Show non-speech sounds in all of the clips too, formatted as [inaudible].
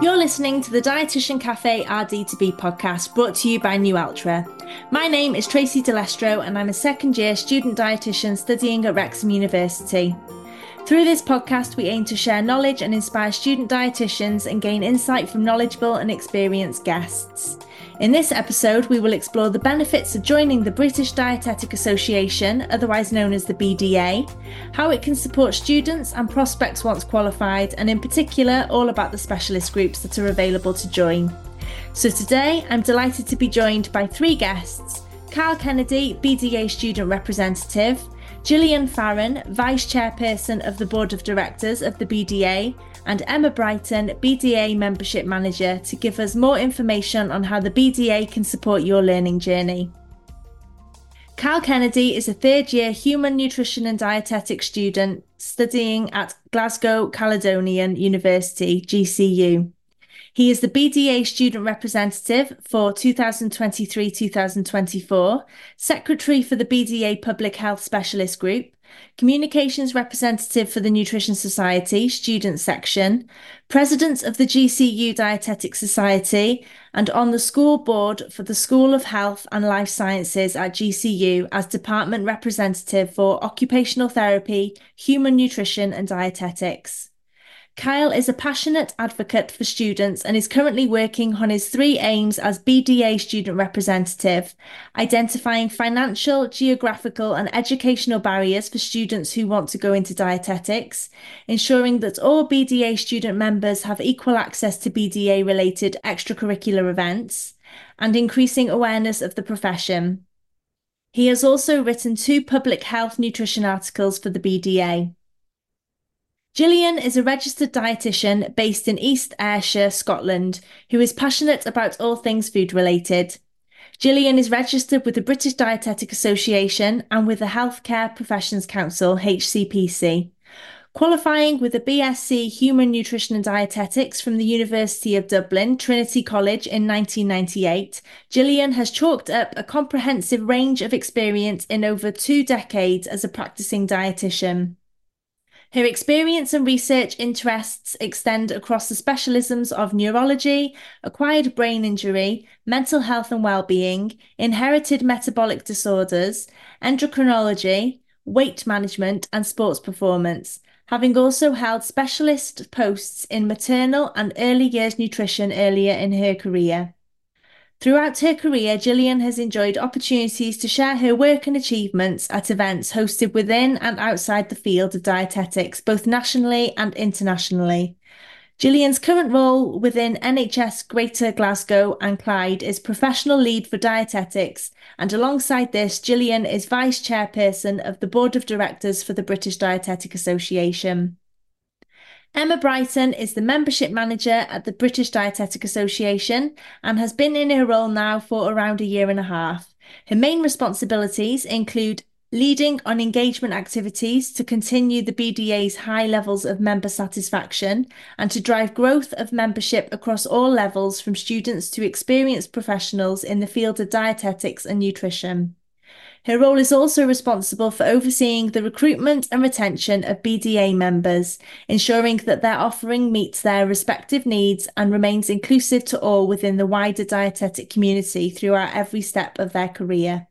You're listening to the Dietitian Cafe RD2B podcast brought to you by Nualtra. My name is Tracy Delestro and I'm a second year student dietitian studying at Wrexham University. Through this podcast, we aim to share knowledge and inspire student dietitians and gain insight from knowledgeable and experienced guests. In this episode, we will explore the benefits of joining the British Dietetic Association, otherwise known as the BDA, how it can support students and prospects once qualified, and in particular, all about the specialist groups that are available to join. So today, I'm delighted to be joined by three guests Kyle Kennedy, BDA student representative, Gillian Farren, Vice Chairperson of the Board of Directors of the BDA, and Emma Brighton, BDA Membership Manager, to give us more information on how the BDA can support your learning journey. Kyle Kennedy is a third year human nutrition and dietetics student studying at Glasgow Caledonian University, GCU. He is the BDA student representative for 2023 2024, secretary for the BDA Public Health Specialist Group, communications representative for the Nutrition Society student section, president of the GCU Dietetic Society, and on the school board for the School of Health and Life Sciences at GCU as department representative for occupational therapy, human nutrition, and dietetics. Kyle is a passionate advocate for students and is currently working on his three aims as BDA student representative, identifying financial, geographical, and educational barriers for students who want to go into dietetics, ensuring that all BDA student members have equal access to BDA related extracurricular events, and increasing awareness of the profession. He has also written two public health nutrition articles for the BDA. Gillian is a registered dietitian based in East Ayrshire, Scotland, who is passionate about all things food related. Gillian is registered with the British Dietetic Association and with the Healthcare Professions Council, HCPC. Qualifying with a BSc Human Nutrition and Dietetics from the University of Dublin, Trinity College in 1998, Gillian has chalked up a comprehensive range of experience in over two decades as a practicing dietitian. Her experience and research interests extend across the specialisms of neurology, acquired brain injury, mental health and well-being, inherited metabolic disorders, endocrinology, weight management, and sports performance, having also held specialist posts in maternal and early years nutrition earlier in her career. Throughout her career, Gillian has enjoyed opportunities to share her work and achievements at events hosted within and outside the field of dietetics, both nationally and internationally. Gillian's current role within NHS Greater Glasgow and Clyde is professional lead for dietetics, and alongside this, Gillian is vice chairperson of the board of directors for the British Dietetic Association. Emma Brighton is the membership manager at the British Dietetic Association and has been in her role now for around a year and a half. Her main responsibilities include leading on engagement activities to continue the BDA's high levels of member satisfaction and to drive growth of membership across all levels from students to experienced professionals in the field of dietetics and nutrition. Her role is also responsible for overseeing the recruitment and retention of BDA members, ensuring that their offering meets their respective needs and remains inclusive to all within the wider dietetic community throughout every step of their career.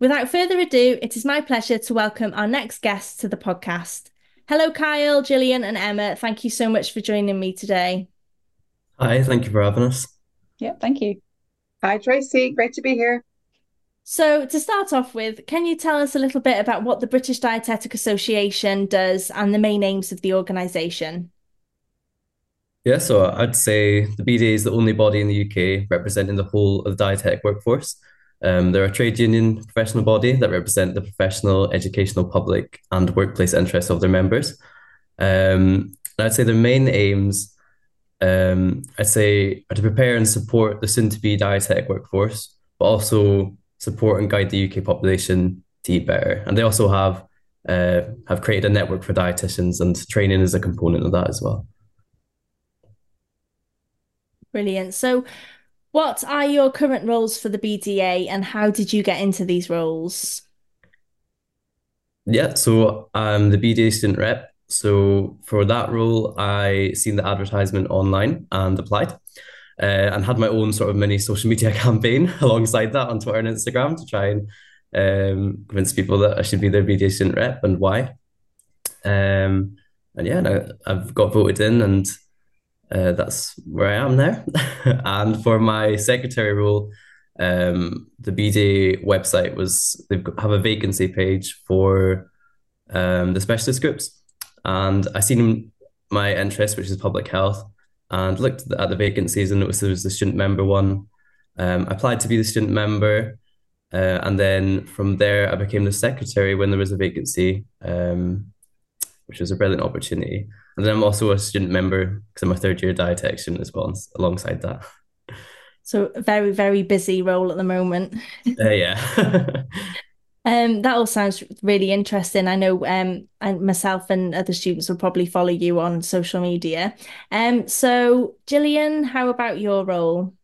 Without further ado, it is my pleasure to welcome our next guest to the podcast. Hello, Kyle, Gillian, and Emma. Thank you so much for joining me today. Hi, thank you for having us. Yeah, thank you. Hi, Tracy. Great to be here. So, to start off with, can you tell us a little bit about what the British Dietetic Association does and the main aims of the organisation? Yeah, so I'd say the BDA is the only body in the UK representing the whole of the dietetic workforce. Um, they're a trade union professional body that represent the professional, educational, public, and workplace interests of their members. Um, I'd say their main aims, um, I'd say, are to prepare and support the soon-to-be dietetic workforce, but also support and guide the UK population to eat better. And they also have uh, have created a network for dietitians, and training is a component of that as well. Brilliant. So, what are your current roles for the BDA, and how did you get into these roles? Yeah, so I'm the BDA student rep. So for that role, I seen the advertisement online and applied, uh, and had my own sort of mini social media [laughs] campaign alongside that on Twitter and Instagram to try and um, convince people that I should be their BDA student rep and why. Um, and yeah, and I, have got voted in, and uh, that's where I am now. [laughs] and for my secretary role, um, the BDA website was they have a vacancy page for um, the specialist groups, and I seen my interest, which is public health, and looked at the vacancies and noticed there was the student member one. Um, I applied to be the student member, uh, and then from there I became the secretary when there was a vacancy, um, which was a brilliant opportunity. And then I'm also a student member because I'm a third year dietitian as well alongside that. So a very, very busy role at the moment. Uh, yeah. [laughs] um, that all sounds really interesting. I know um, and myself and other students will probably follow you on social media. Um, so Gillian, how about your role?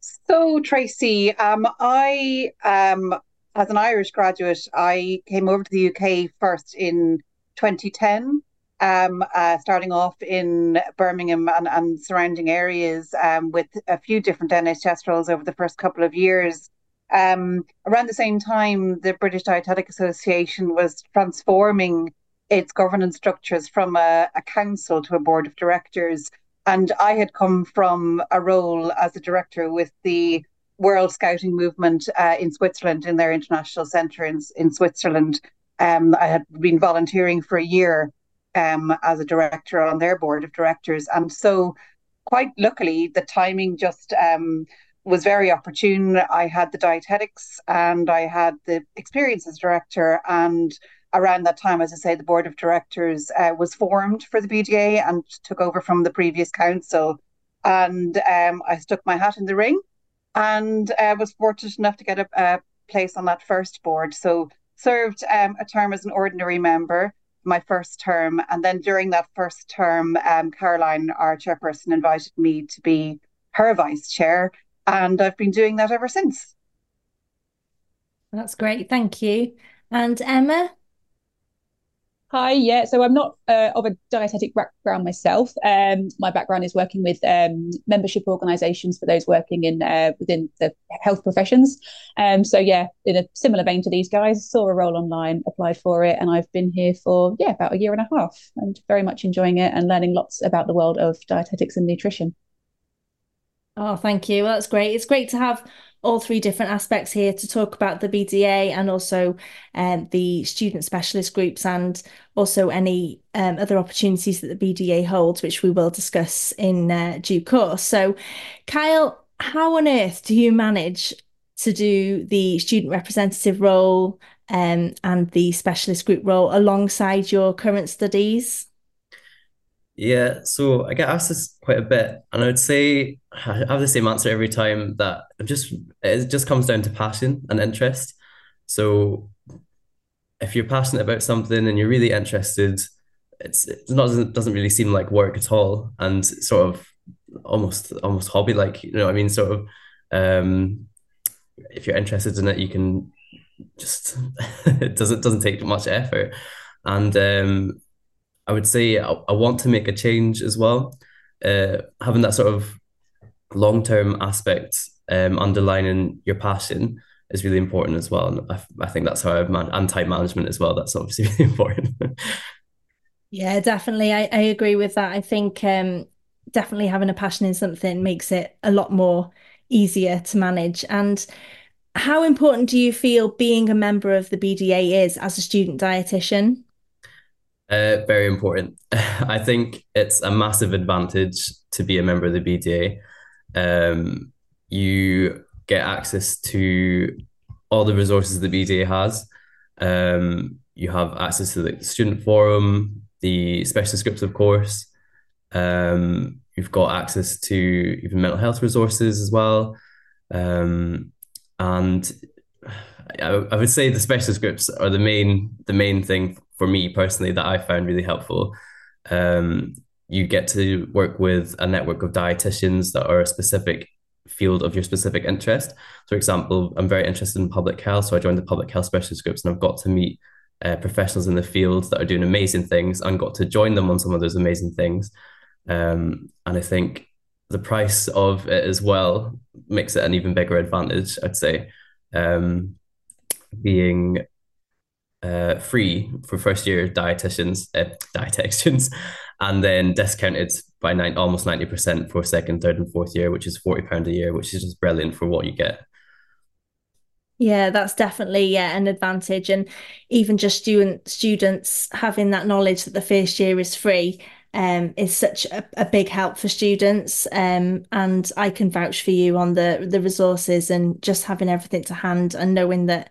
So Tracy, um, I um, as an Irish graduate, I came over to the UK first in 2010 um, uh, starting off in Birmingham and, and surrounding areas um, with a few different NHS roles over the first couple of years. Um, around the same time, the British Dietetic Association was transforming its governance structures from a, a council to a board of directors. And I had come from a role as a director with the World Scouting Movement uh, in Switzerland, in their international centre in, in Switzerland. Um, I had been volunteering for a year um, as a director on their board of directors. And so, quite luckily, the timing just um, was very opportune. I had the dietetics and I had the experience as director. And around that time, as I say, the board of directors uh, was formed for the BDA and took over from the previous council. And um, I stuck my hat in the ring and uh, was fortunate enough to get a, a, place on that first board. So served um, a term as an ordinary member my first term. And then during that first term, um, Caroline, our chairperson, invited me to be her vice chair. And I've been doing that ever since. That's great. Thank you. And Emma? Hi, yeah. So I'm not uh, of a dietetic background myself. Um, my background is working with um, membership organisations for those working in uh, within the health professions. Um, so yeah, in a similar vein to these guys, saw a role online, applied for it, and I've been here for yeah about a year and a half, and very much enjoying it and learning lots about the world of dietetics and nutrition. Oh, thank you. Well, that's great. It's great to have all three different aspects here to talk about the BDA and also um, the student specialist groups and also any um, other opportunities that the BDA holds, which we will discuss in uh, due course. So, Kyle, how on earth do you manage to do the student representative role um, and the specialist group role alongside your current studies? Yeah, so I get asked this quite a bit, and I would say I have the same answer every time that it just it just comes down to passion and interest. So if you're passionate about something and you're really interested, it's it doesn't doesn't really seem like work at all, and sort of almost almost hobby like you know what I mean sort of um, if you're interested in it, you can just [laughs] it doesn't doesn't take much effort, and um, I would say I, I want to make a change as well. Uh, having that sort of long term aspect um, underlining your passion is really important as well. And I, I think that's how I man and time management as well. That's obviously [laughs] really important. yeah, definitely. I, I agree with that. I think um, definitely having a passion in something makes it a lot more easier to manage. And how important do you feel being a member of the BDA is as a student dietitian? Uh, very important. [laughs] I think it's a massive advantage to be a member of the BDA. Um, you get access to all the resources the BDA has. Um, you have access to the student forum, the specialist groups, of course. Um, you've got access to even mental health resources as well. Um, and I, I would say the specialist groups are the main the main thing for me personally that I found really helpful. Um, you get to work with a network of dietitians that are a specific field of your specific interest. For example, I'm very interested in public health, so I joined the public health specialist groups, and I've got to meet uh, professionals in the field that are doing amazing things and got to join them on some of those amazing things. Um, and I think the price of it as well makes it an even bigger advantage, I'd say. Um, being uh, free for first year dietitians, uh, dietitians, [laughs] and then discounted by nine, almost 90% for second, third, and fourth year, which is £40 a year, which is just brilliant for what you get. Yeah, that's definitely yeah an advantage, and even just student students having that knowledge that the first year is free um, is such a, a, big help for students. Um, and I can vouch for you on the the resources and just having everything to hand and knowing that,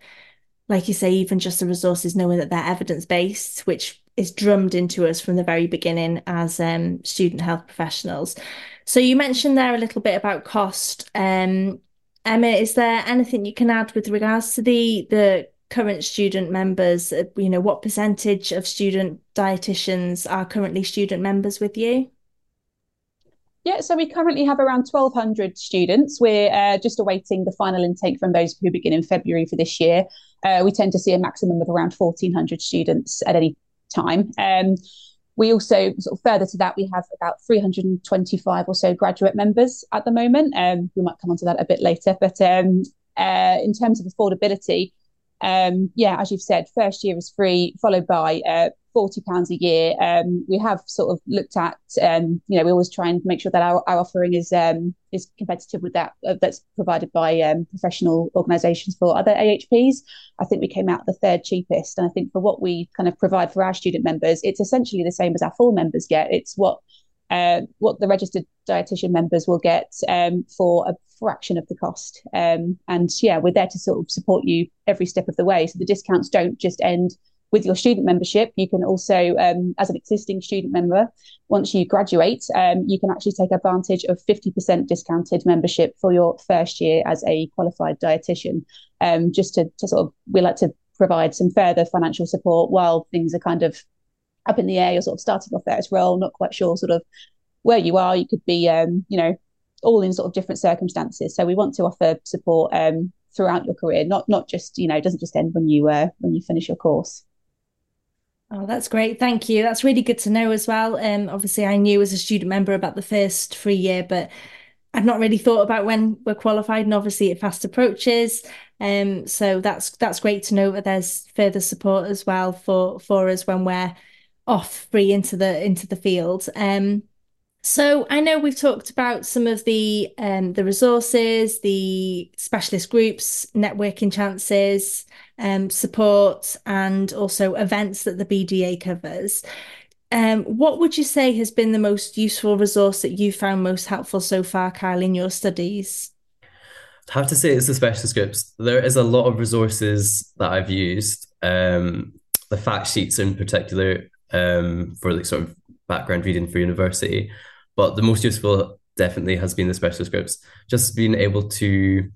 like you say, even just the resources, knowing that they're evidence based, which is drummed into us from the very beginning as um, student health professionals. So you mentioned there a little bit about cost. Um, Emma, is there anything you can add with regards to the the current student members? Uh, you know, what percentage of student dietitians are currently student members with you? Yeah, so we currently have around 1,200 students. We're uh, just awaiting the final intake from those who begin in February for this year. Uh, we tend to see a maximum of around 1,400 students at any time. Um, we also sort of further to that we have about 325 or so graduate members at the moment um, we might come on to that a bit later but um, uh, in terms of affordability um, yeah as you've said first year is free followed by uh, 40 pounds a year um, we have sort of looked at um, you know we always try and make sure that our, our offering is um, is competitive with that uh, that's provided by um, professional organizations for other AHPs I think we came out the third cheapest and I think for what we kind of provide for our student members it's essentially the same as our full members get it's what uh, what the registered dietitian members will get um, for a fraction of the cost. Um, and yeah, we're there to sort of support you every step of the way. So the discounts don't just end with your student membership, you can also, um, as an existing student member, once you graduate, um, you can actually take advantage of 50% discounted membership for your first year as a qualified dietitian. Um, just to, to sort of, we like to provide some further financial support while things are kind of up in the air. You're sort of starting off there as well, not quite sure sort of where you are. You could be, um, you know, all in sort of different circumstances. So we want to offer support um, throughout your career, not not just you know, it doesn't just end when you uh, when you finish your course. Oh, that's great. Thank you. That's really good to know as well. Um, obviously, I knew as a student member about the first free year, but I've not really thought about when we're qualified, and obviously it fast approaches. Um, so that's that's great to know that there's further support as well for for us when we're off free into the into the field. Um, so I know we've talked about some of the um, the resources, the specialist groups, networking chances, um, support, and also events that the BDA covers. Um, what would you say has been the most useful resource that you found most helpful so far, Kyle, in your studies? I have to say it's the specialist groups. There is a lot of resources that I've used. Um, the fact sheets in particular um, for like sort of background reading for university but the most useful definitely has been the specialist groups. Just being able to,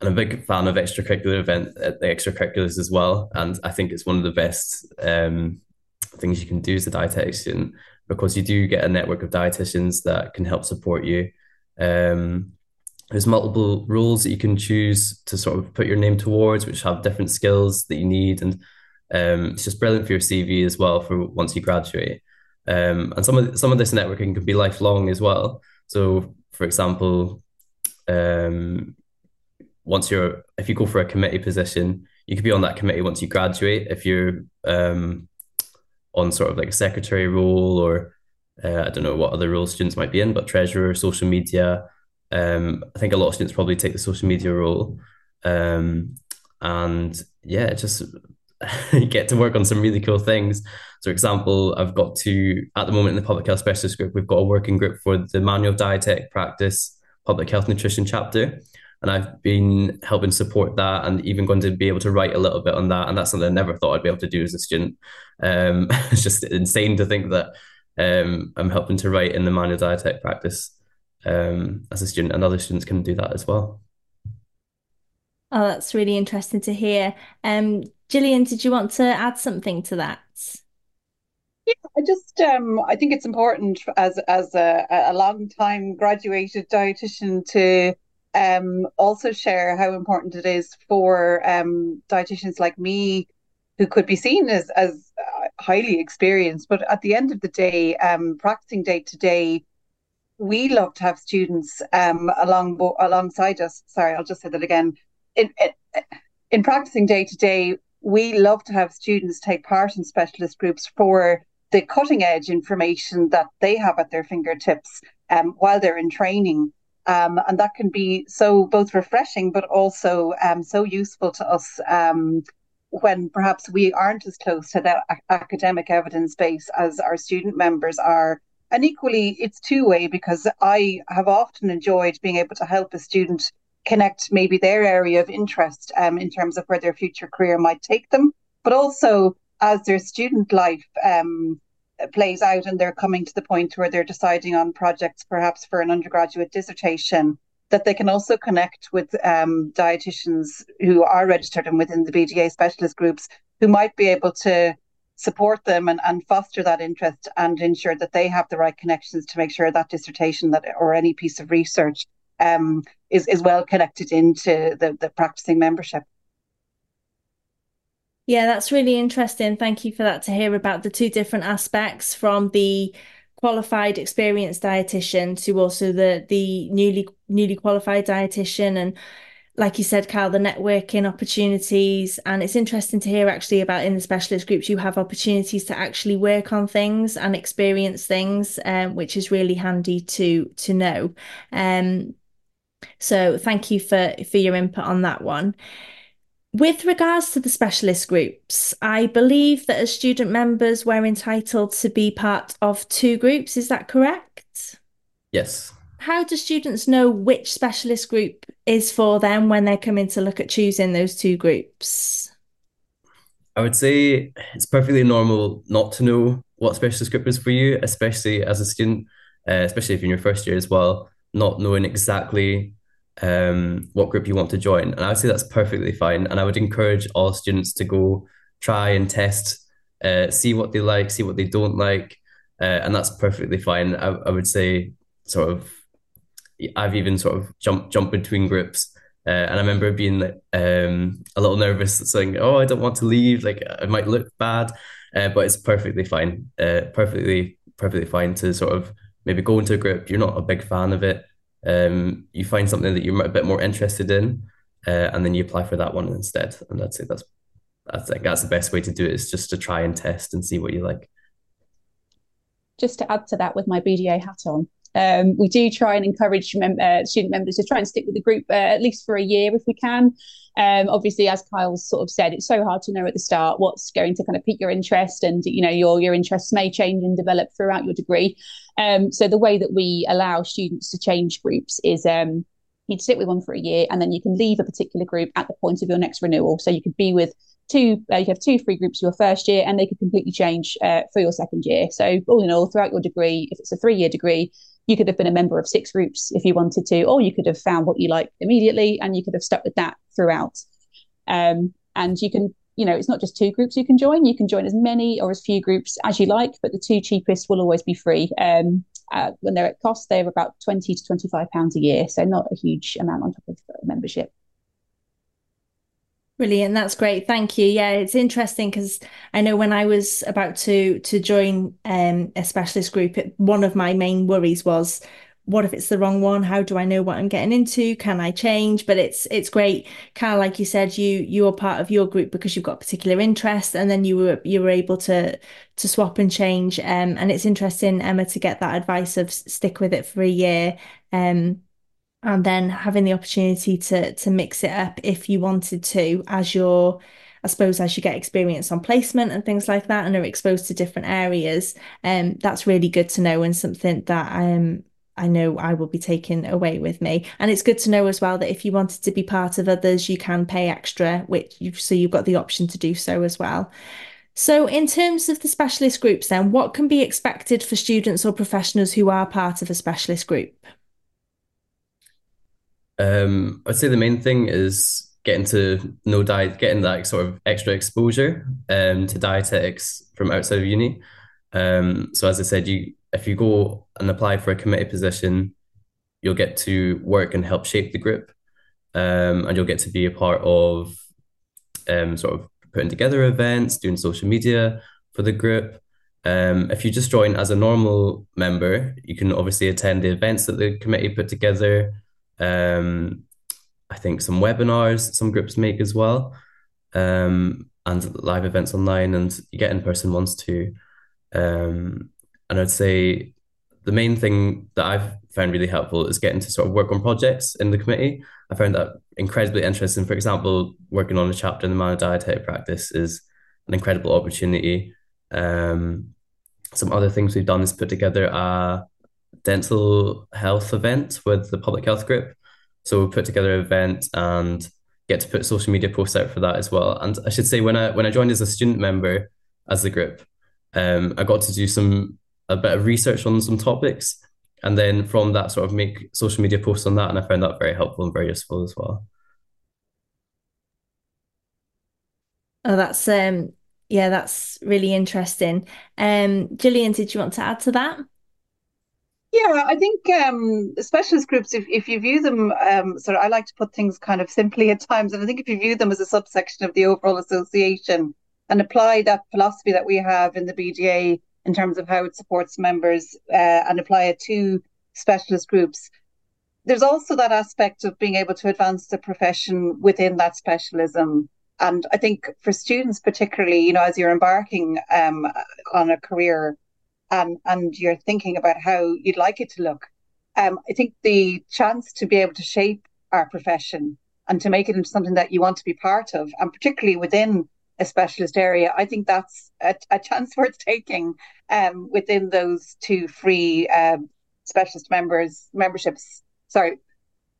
and I'm a big fan of extracurricular event, uh, the extracurriculars as well. And I think it's one of the best um, things you can do as a dietitian because you do get a network of dietitians that can help support you. Um, there's multiple roles that you can choose to sort of put your name towards, which have different skills that you need, and um, it's just brilliant for your CV as well for once you graduate. Um, and some of some of this networking can be lifelong as well. So, for example, um, once you're if you go for a committee position, you could be on that committee once you graduate. If you're um, on sort of like a secretary role or uh, I don't know what other roles students might be in, but treasurer, social media. Um, I think a lot of students probably take the social media role. Um, and yeah, just [laughs] get to work on some really cool things. So, for example, I've got to, at the moment in the public health specialist group, we've got a working group for the manual dietetic practice public health nutrition chapter. And I've been helping support that and even going to be able to write a little bit on that. And that's something I never thought I'd be able to do as a student. Um, [laughs] it's just insane to think that um, I'm helping to write in the manual dietetic practice um, as a student, and other students can do that as well. Oh, that's really interesting to hear. Um, Gillian, did you want to add something to that? Yeah, I just um, I think it's important as as a, a long time graduated dietitian to um, also share how important it is for um, dietitians like me who could be seen as as uh, highly experienced, but at the end of the day, um, practicing day to day, we love to have students um, along alongside us. Sorry, I'll just say that again. In in, in practicing day to day, we love to have students take part in specialist groups for the cutting edge information that they have at their fingertips um, while they're in training. Um, and that can be so both refreshing but also um, so useful to us um, when perhaps we aren't as close to that academic evidence base as our student members are. And equally, it's two way because I have often enjoyed being able to help a student connect maybe their area of interest um, in terms of where their future career might take them, but also as their student life um, plays out and they're coming to the point where they're deciding on projects perhaps for an undergraduate dissertation that they can also connect with um, dietitians who are registered and within the BDA specialist groups who might be able to support them and, and foster that interest and ensure that they have the right connections to make sure that dissertation that or any piece of research um, is, is well connected into the, the practicing membership. Yeah, that's really interesting. Thank you for that to hear about the two different aspects from the qualified experienced dietitian to also the the newly newly qualified dietitian and like you said Kyle the networking opportunities and it's interesting to hear actually about in the specialist groups you have opportunities to actually work on things and experience things um, which is really handy to to know um so thank you for for your input on that one with regards to the specialist groups, I believe that as student members, we're entitled to be part of two groups. Is that correct? Yes. How do students know which specialist group is for them when they're coming to look at choosing those two groups? I would say it's perfectly normal not to know what specialist group is for you, especially as a student, uh, especially if you're in your first year as well, not knowing exactly um, what group you want to join. And I would say that's perfectly fine. And I would encourage all students to go try and test, uh, see what they like, see what they don't like. Uh, and that's perfectly fine. I, I would say sort of, I've even sort of jumped, jumped between groups. Uh, and I remember being um, a little nervous, saying, "Oh, I don't want to leave. Like I might look bad," uh, but it's perfectly fine. Uh, perfectly, perfectly fine to sort of maybe go into a group. You're not a big fan of it, um, you find something that you're a bit more interested in, uh, and then you apply for that one instead. And I'd say that's I think that's the best way to do it is just to try and test and see what you like. Just to add to that, with my BDA hat on, um, we do try and encourage mem- uh, student members to try and stick with the group uh, at least for a year if we can. Um, obviously, as Kyle sort of said, it's so hard to know at the start what's going to kind of pique your interest, and you know your your interests may change and develop throughout your degree. Um, so the way that we allow students to change groups is um, you'd sit with one for a year, and then you can leave a particular group at the point of your next renewal. So you could be with two, uh, you have two free groups your first year, and they could completely change uh, for your second year. So all in all, throughout your degree, if it's a three year degree, you could have been a member of six groups if you wanted to, or you could have found what you like immediately and you could have stuck with that throughout. Um, and you can, you know, it's not just two groups you can join. You can join as many or as few groups as you like, but the two cheapest will always be free. Um, uh, when they're at cost, they're about 20 to 25 pounds a year. So not a huge amount on top of membership. Brilliant. That's great. Thank you. Yeah, it's interesting because I know when I was about to to join um, a specialist group, it, one of my main worries was what if it's the wrong one? How do I know what I'm getting into? Can I change? But it's it's great. Kind of like you said, you you are part of your group because you've got particular interest, and then you were you were able to to swap and change. Um, and it's interesting, Emma, to get that advice of stick with it for a year. Um, and then having the opportunity to to mix it up if you wanted to as your I suppose as you get experience on placement and things like that and are exposed to different areas, um, that's really good to know and something that um I know I will be taking away with me. And it's good to know as well that if you wanted to be part of others, you can pay extra, which you so you've got the option to do so as well. So, in terms of the specialist groups, then, what can be expected for students or professionals who are part of a specialist group? Um, I'd say the main thing is getting to know diet, getting that sort of extra exposure um, to dietetics from outside of uni. Um, so as I said, you if you go and apply for a committee position, you'll get to work and help shape the group, um, and you'll get to be a part of um, sort of putting together events, doing social media for the group. Um, if you just join as a normal member, you can obviously attend the events that the committee put together. Um, I think some webinars some groups make as well, um, and live events online, and you get in person ones too. Um, and I'd say the main thing that I've found really helpful is getting to sort of work on projects in the committee. I found that incredibly interesting. For example, working on a chapter in the Manual Dietetic practice is an incredible opportunity. Um, some other things we've done is put together a dental health event with the public health group. So we put together an event and get to put social media posts out for that as well. And I should say when I when I joined as a student member as the group, um, I got to do some a bit of research on some topics and then from that sort of make social media posts on that and i found that very helpful and very useful as well oh that's um yeah that's really interesting um gillian did you want to add to that yeah, I think um, specialist groups, if, if you view them, um, sort of, I like to put things kind of simply at times. And I think if you view them as a subsection of the overall association and apply that philosophy that we have in the BDA in terms of how it supports members uh, and apply it to specialist groups. There's also that aspect of being able to advance the profession within that specialism. And I think for students, particularly, you know, as you're embarking um, on a career and, and you're thinking about how you'd like it to look, um, I think the chance to be able to shape our profession and to make it into something that you want to be part of, and particularly within a specialist area, I think that's a, a chance [laughs] worth taking um, within those two free um, specialist members memberships. Sorry,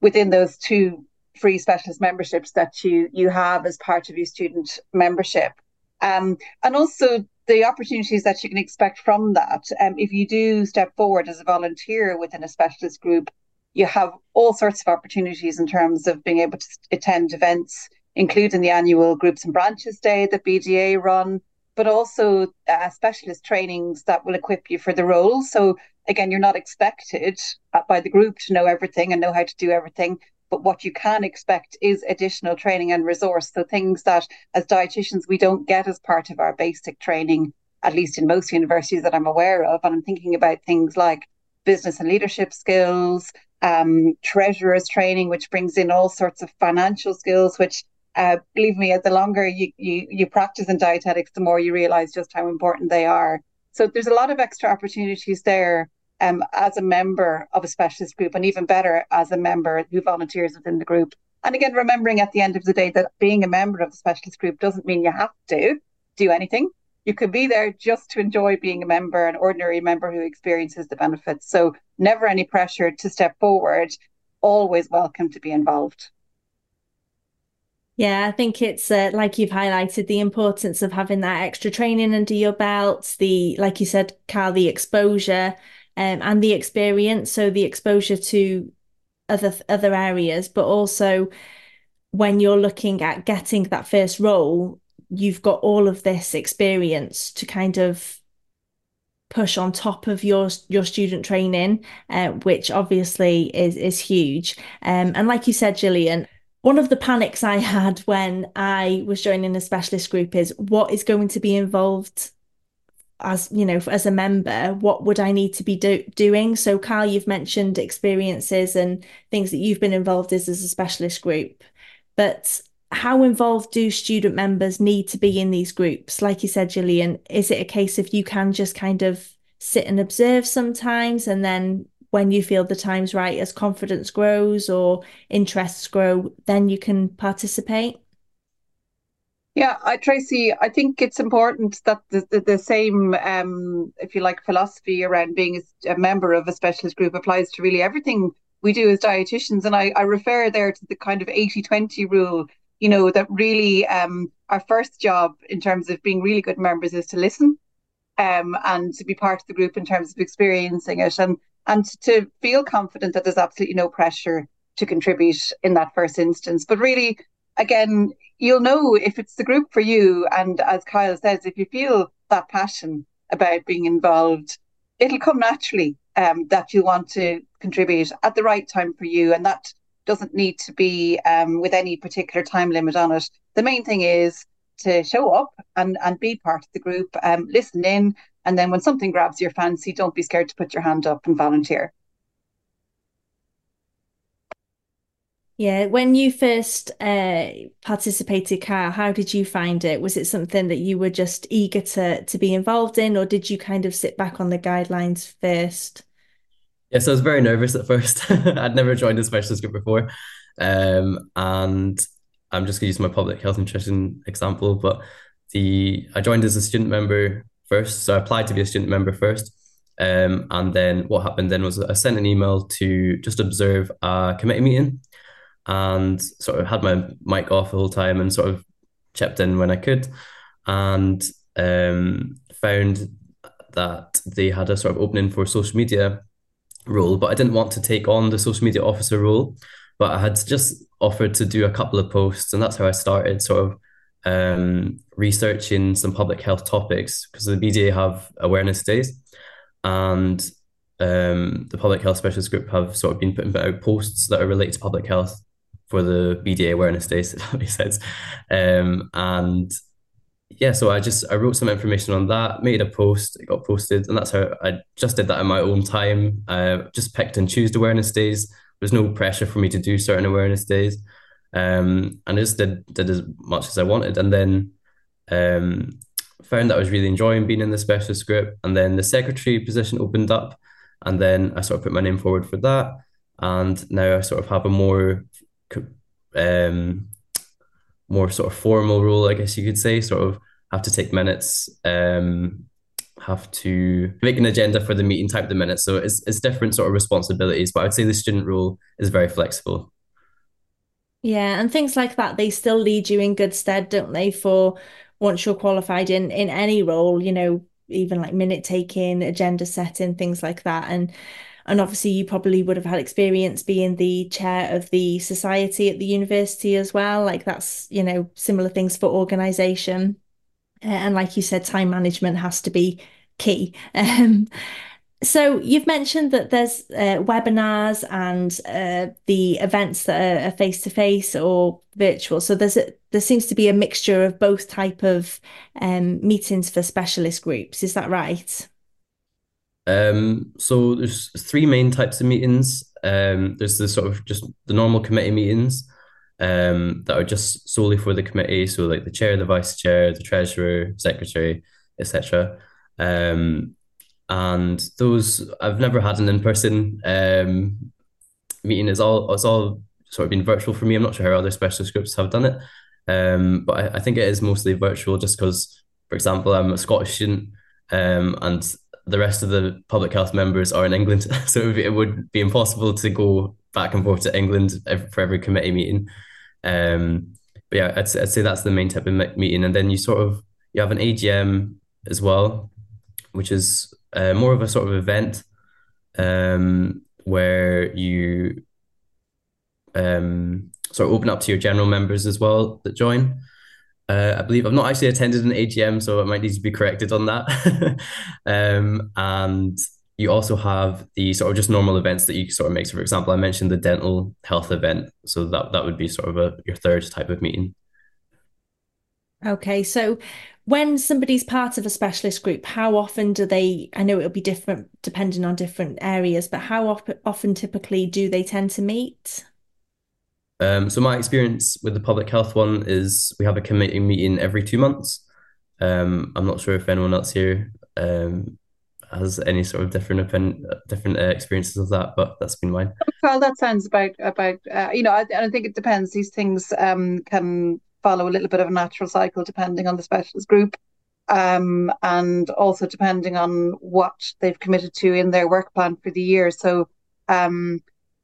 within those two free specialist memberships that you you have as part of your student membership, um, and also the opportunities that you can expect from that. Um, if you do step forward as a volunteer within a specialist group, you have all sorts of opportunities in terms of being able to attend events including the annual Groups and Branches Day that BDA run, but also uh, specialist trainings that will equip you for the role. So, again, you're not expected uh, by the group to know everything and know how to do everything. But what you can expect is additional training and resource. So, things that as dietitians we don't get as part of our basic training, at least in most universities that I'm aware of. And I'm thinking about things like business and leadership skills, um, treasurer's training, which brings in all sorts of financial skills, which uh, believe me, the longer you, you, you practice in dietetics, the more you realize just how important they are. So there's a lot of extra opportunities there um, as a member of a specialist group, and even better as a member who volunteers within the group. And again, remembering at the end of the day that being a member of the specialist group doesn't mean you have to do anything. You could be there just to enjoy being a member, an ordinary member who experiences the benefits. So never any pressure to step forward, always welcome to be involved. Yeah, I think it's uh, like you've highlighted the importance of having that extra training under your belt, the, like you said, Kyle, the exposure um, and the experience. So the exposure to other other areas, but also when you're looking at getting that first role, you've got all of this experience to kind of push on top of your your student training, uh, which obviously is is huge. Um, and like you said, Gillian, one of the panics I [laughs] had when I was joining a specialist group is what is going to be involved as you know as a member what would I need to be do- doing so Kyle you've mentioned experiences and things that you've been involved as as a specialist group but how involved do student members need to be in these groups like you said Gillian is it a case of you can just kind of sit and observe sometimes and then when you feel the time's right as confidence grows or interests grow, then you can participate? Yeah, I, Tracy, I think it's important that the, the, the same, um, if you like, philosophy around being a, a, member of a specialist group applies to really everything we do as dietitians. And I, I refer there to the kind of 80 20 rule, you know, that really um, our first job in terms of being really good members is to listen um, and to be part of the group in terms of experiencing it. And and to feel confident that there's absolutely no pressure to contribute in that first instance. But really, again, you'll know if it's the group for you. And as Kyle says, if you feel that passion about being involved, it'll come naturally um, that you want to contribute at the right time for you. And that doesn't need to be um, with any particular time limit on it. The main thing is to show up and, and be part of the group, um, listen in, and then when something grabs your fancy, don't be scared to put your hand up and volunteer. Yeah, when you first uh, participated, how did you find it? Was it something that you were just eager to to be involved in, or did you kind of sit back on the guidelines first? Yes, I was very nervous at first. [laughs] I'd never joined a specialist group before, um, and I'm just going to use my public health nutrition example. But the I joined as a student member first, so I applied to be a student member first, um, and then what happened then was I sent an email to just observe a committee meeting and sort of had my mic off the whole time and sort of chipped in when I could and um, found that they had a sort of opening for social media role, but I didn't want to take on the social media officer role. But I had just offered to do a couple of posts, and that's how I started sort of um, researching some public health topics because the BDA have awareness days, and um, the public health specialist group have sort of been putting out posts that are related to public health for the BDA Awareness Days, if [laughs] that makes sense. Um, and yeah, so I just I wrote some information on that, made a post, it got posted, and that's how I just did that in my own time. I just picked and choose awareness days. There's no pressure for me to do certain awareness days, um, and I just did did as much as I wanted, and then um, found that I was really enjoying being in the specialist group, and then the secretary position opened up, and then I sort of put my name forward for that, and now I sort of have a more um, more sort of formal role, I guess you could say, sort of have to take minutes, um, have to make an agenda for the meeting, type the minutes. So it's, it's different sort of responsibilities, but I'd say the student role is very flexible. Yeah, and things like that, they still lead you in good stead, don't they, for once you're qualified in in any role, you know, even like minute taking, agenda setting, things like that. And and obviously, you probably would have had experience being the chair of the society at the university as well. Like that's, you know, similar things for organization. Uh, and like you said, time management has to be key. [laughs] Um, so you've mentioned that there's uh, webinars and uh, the events that are face to face or virtual. So there's a, there seems to be a mixture of both type of um, meetings for specialist groups. Is that right? Um, so there's three main types of meetings. Um, there's the sort of just the normal committee meetings um, that are just solely for the committee. So like the chair, the vice chair, the treasurer, secretary, etc. Um, and those I've never had an in-person um, meeting. It's all it's all sort of been virtual for me. I'm not sure how other specialist groups have done it, um, but I, I think it is mostly virtual just because, for example, I'm a Scottish student um, and the rest of the public health members are in England, [laughs] so it would be impossible to go back and forth to England for every committee meeting. Um, but yeah, I'd, I'd say that's the main type of meeting, and then you sort of you have an AGM as well, which is uh, more of a sort of event um, where you um, sort of open up to your general members as well that join. Uh, I believe I've not actually attended an AGM, so I might need to be corrected on that. [laughs] um, and you also have the sort of just normal events that you sort of make. So, for example, I mentioned the dental health event, so that that would be sort of a your third type of meeting. Okay, so when somebody's part of a specialist group, how often do they? I know it'll be different depending on different areas, but how often typically do they tend to meet? Um, so my experience with the public health one is we have a committee meeting every two months. Um, I'm not sure if anyone else here um, has any sort of different opinion, different uh, experiences of that, but that's been mine. Well, that sounds about about uh, you know, I, I think it depends. These things um, can follow a little bit of a natural cycle depending on the specialist group, um, and also depending on what they've committed to in their work plan for the year. So.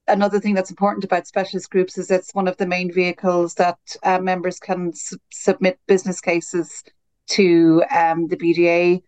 Another thing that's important about specialist groups is it's one of the main vehicles that uh, members can su- submit business cases to um, the BDA.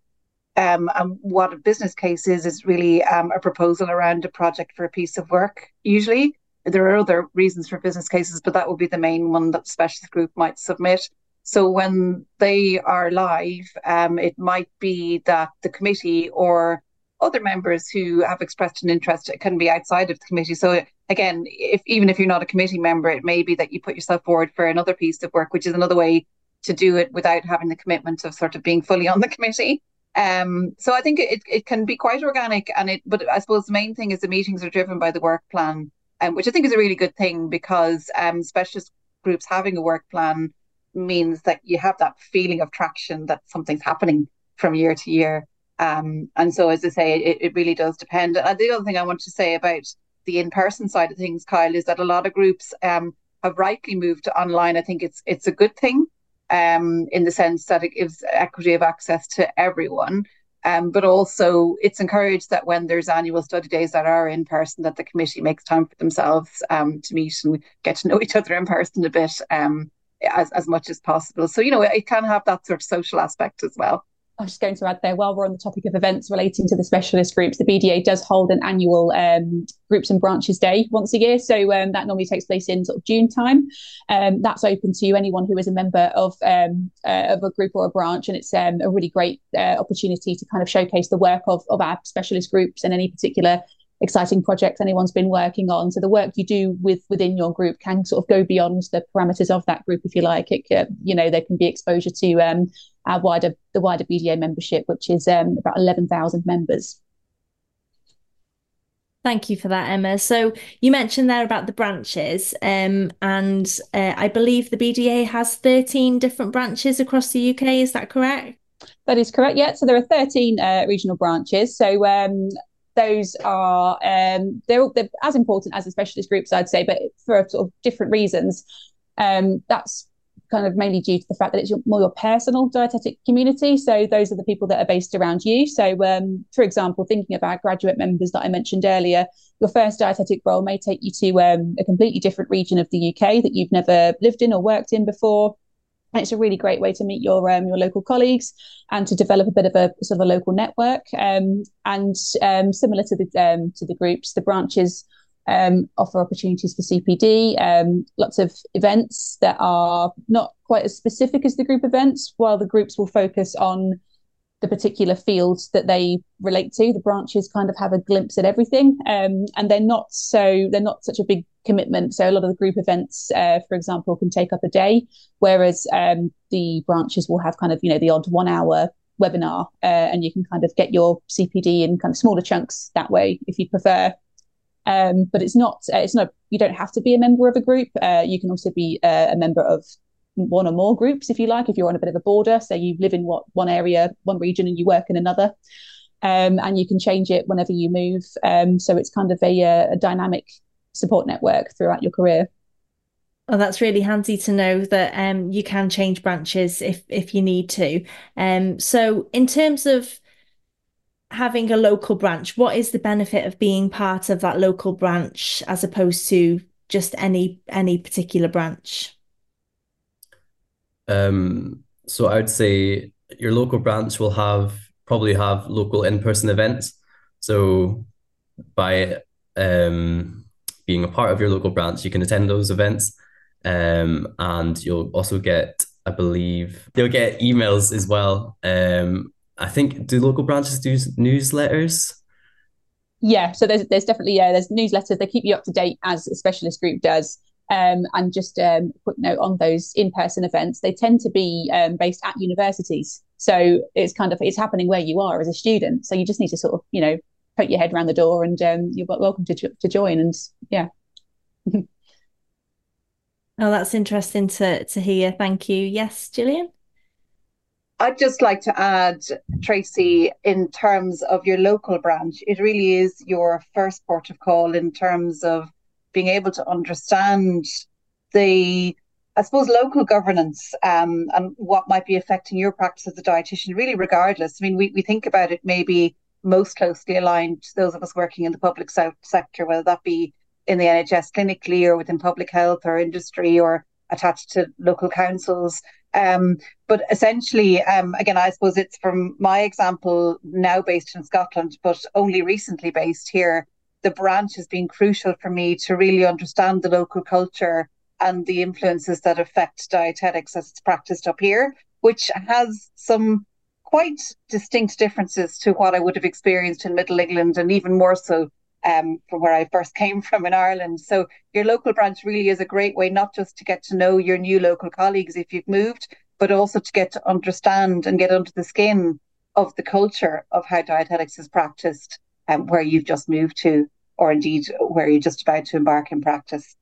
Um, and what a business case is is really um, a proposal around a project for a piece of work. Usually, there are other reasons for business cases, but that would be the main one that specialist group might submit. So when they are live, um, it might be that the committee or other members who have expressed an interest It can be outside of the committee. So again, if even if you're not a committee member, it may be that you put yourself forward for another piece of work, which is another way to do it without having the commitment of sort of being fully on the committee. Um, so I think it, it can be quite organic and it, but I suppose the main thing is the meetings are driven by the work plan, um, which I think is a really good thing because um, specialist groups having a work plan means that you have that feeling of traction that something's happening from year to year. Um, and so, as I say, it, it really does depend. And the other thing I want to say about the in-person side of things, Kyle, is that a lot of groups um, have rightly moved to online. I think it's it's a good thing um, in the sense that it gives equity of access to everyone. Um, but also, it's encouraged that when there's annual study days that are in person, that the committee makes time for themselves um, to meet and get to [laughs] know each other in person a bit um, as, as much as possible. So, you know, it can have that sort of social aspect as well. I was just going to add there, while we're on the topic of events relating to the specialist groups, the BDA does hold an annual um, Groups and Branches Day once a year. So um, that normally takes place in sort of June time. Um, that's open to anyone who is a member of um, uh, of a group or a branch, and it's um, a really great uh, opportunity to kind of showcase the work of, of our specialist groups and any particular exciting projects anyone's been working on. So the work you do with within your group can sort of go beyond the parameters of that group, if you like. It, uh, you know, there can be exposure to um, our wider the wider BDA membership, which is um, about eleven thousand members. Thank you for that, Emma. So you mentioned there about the branches, um, and uh, I believe the BDA has 13 different branches across the UK. Is that correct? That is correct. Yeah. So there are 13 uh, regional branches. So um, those are um, they're, they're, as important as the specialist groups, I'd say, but for sort of different reasons. Um, that's kind of mainly due to the fact that it's your, more your personal dietetic community. So those are the people that are based around you. So, um, for example, thinking about graduate members that I mentioned earlier, your first dietetic role may take you to um, a completely different region of the UK that you've never lived in or worked in before. And it's a really great way to meet your um, your local colleagues and to develop a bit of a sort of a local network. Um, and um, similar to the um, to the groups, the branches um, offer opportunities for CPD, um, lots of events that are not quite as specific as the group events, while the groups will focus on the particular fields that they relate to. The branches kind of have a glimpse at everything, um, and they're not so they're not such a big commitment. So a lot of the group events, uh, for example, can take up a day, whereas um, the branches will have kind of you know the odd one hour webinar, uh, and you can kind of get your CPD in kind of smaller chunks that way if you prefer. Um, but it's not uh, it's not you don't have to be a member of a group. Uh, you can also be uh, a member of one or more groups if you like if you're on a bit of a border so you live in what one area one region and you work in another um, and you can change it whenever you move um, so it's kind of a, uh, a dynamic support network throughout your career Oh, that's really handy to know that um, you can change branches if if you need to. Um, so in terms of having a local branch, what is the benefit of being part of that local branch as opposed to just any any particular branch? Um, so I would say your local branch will have probably have local in-person events. So by um, being a part of your local branch, you can attend those events, um, and you'll also get, I believe, you'll get emails as well. Um, I think do local branches do newsletters? Yeah, so there's there's definitely yeah there's newsletters. They keep you up to date as a specialist group does. Um, and just um, a quick note on those in-person events, they tend to be um, based at universities. So it's kind of it's happening where you are as a student. So you just need to sort of you know put your head around the door, and um, you're welcome to to join. And yeah. [laughs] oh, that's interesting to to hear. Thank you. Yes, Gillian. I'd just like to add, Tracy, in terms of your local branch, it really is your first port of call in terms of being able to understand the I suppose local governance um, and what might be affecting your practice as a dietitian, really regardless. I mean, we, we think about it maybe most closely aligned to those of us working in the public sector, whether that be in the NHS clinically or within public health or industry or attached to local councils. Um, but essentially, um, again, I suppose it's from my example now based in Scotland, but only recently based here the branch has been crucial for me to really understand the local culture and the influences that affect dietetics as it's practiced up here, which has some quite distinct differences to what I would have experienced in Middle England and even more so um, from where I first came from in Ireland. So your local branch really is a great way not just to get to know your new local colleagues if you've moved, but also to get to understand and get under the skin of the culture of how dietetics is practiced and um, where you've just moved to, or indeed where you're just about to embark in practice.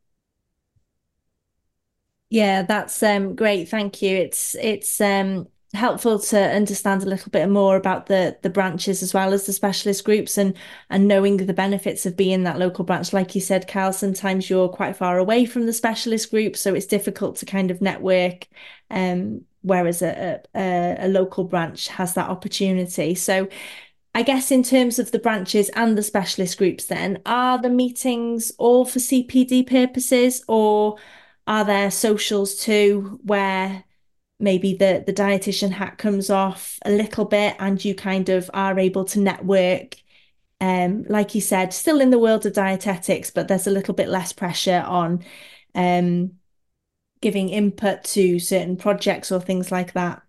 Yeah, that's um, great. Thank you. It's it's um, helpful to understand a little bit more about the the branches as well as the specialist groups and and knowing the benefits of being that local branch. Like you said, Cal, sometimes you're quite far away from the specialist group, so it's difficult to kind of network. Um, whereas a, a, a local branch has that opportunity. So. I guess in terms of the branches and the specialist groups, then are the meetings all for CPD purposes, or are there socials too where maybe the the dietitian hat comes off a little bit and you kind of are able to network um like you said still in the world of dietetics but there's a little bit less pressure on um giving input to certain projects or things like that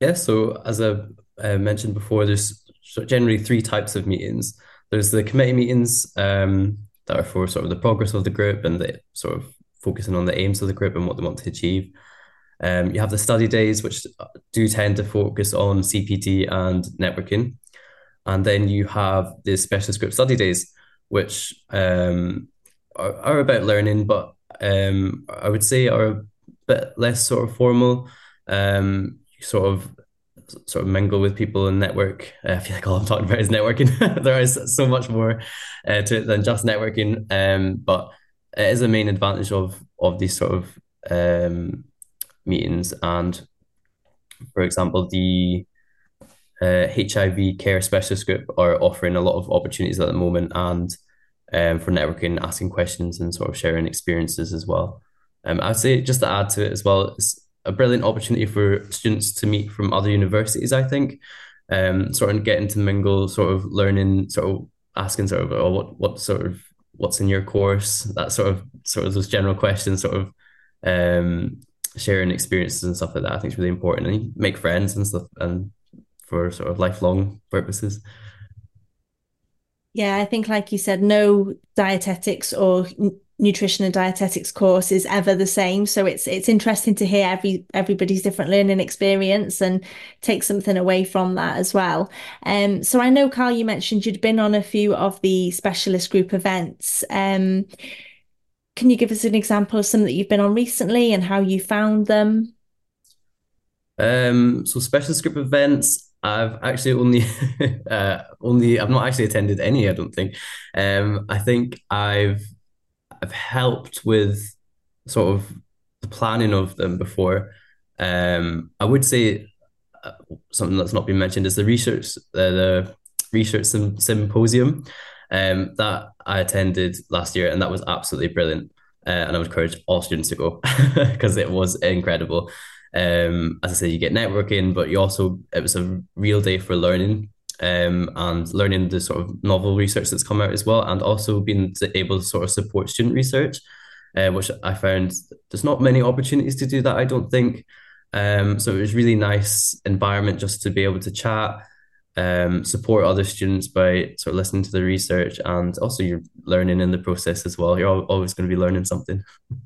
yeah so as i uh, mentioned before there's generally three types of meetings there's the committee meetings um that are for sort of the progress of the group and the sort of focusing on the aims of the group and what they want to achieve. Um, you have the study days, which do tend to focus on CPD and networking. And then you have the specialist group study days, which um, are, are, about learning, but um, I would say are a bit less sort of formal. Um, sort of sort of mingle with people and network. I feel like all I'm talking about is networking. [laughs] there is so much more uh, to it than just networking. Um, but it is a main advantage of of these sort of um, meetings. And for example, the uh, HIV care specialist group are offering a lot of opportunities at the moment, and um, for networking, asking questions, and sort of sharing experiences as well. Um, I'd say just to add to it as well, it's a brilliant opportunity for students to meet from other universities. I think, um, sort of getting to mingle, sort of learning, sort of asking sort of oh, what what sort of what's in your course, that sort of sort of those general questions, sort of um, sharing experiences and stuff like that. I think is really important, and you make friends and stuff, and for sort of lifelong purposes. Yeah, I think, like you said, no dietetics or nutrition and dietetics course is ever the same so it's it's interesting to hear every everybody's different learning experience and take something away from that as well um so i know kyle you mentioned you'd been on a few of the specialist group events um can you give us an example of some that you've been on recently and how you found them um so specialist group events I've actually only [laughs] uh, only I've not actually attended any, I don't think. Um, I think I've I've helped with sort of the planning of them before. Um, I would say uh, something that's not been mentioned is the research uh, the research symposium um, that I attended last year, and that was absolutely brilliant. Uh, and I would encourage all students to go [laughs] because it was incredible. Um, as I said, you get networking, but you also it was a real day for learning um, and learning the sort of novel research that's come out as well, and also being able to sort of support student research, uh, which I found there's not many opportunities to do that. I don't think. Um, so it was really nice environment just to be able to chat, um, support other students by sort of listening to the research, and also you're learning in the process as well. You're always going to be learning something. [laughs]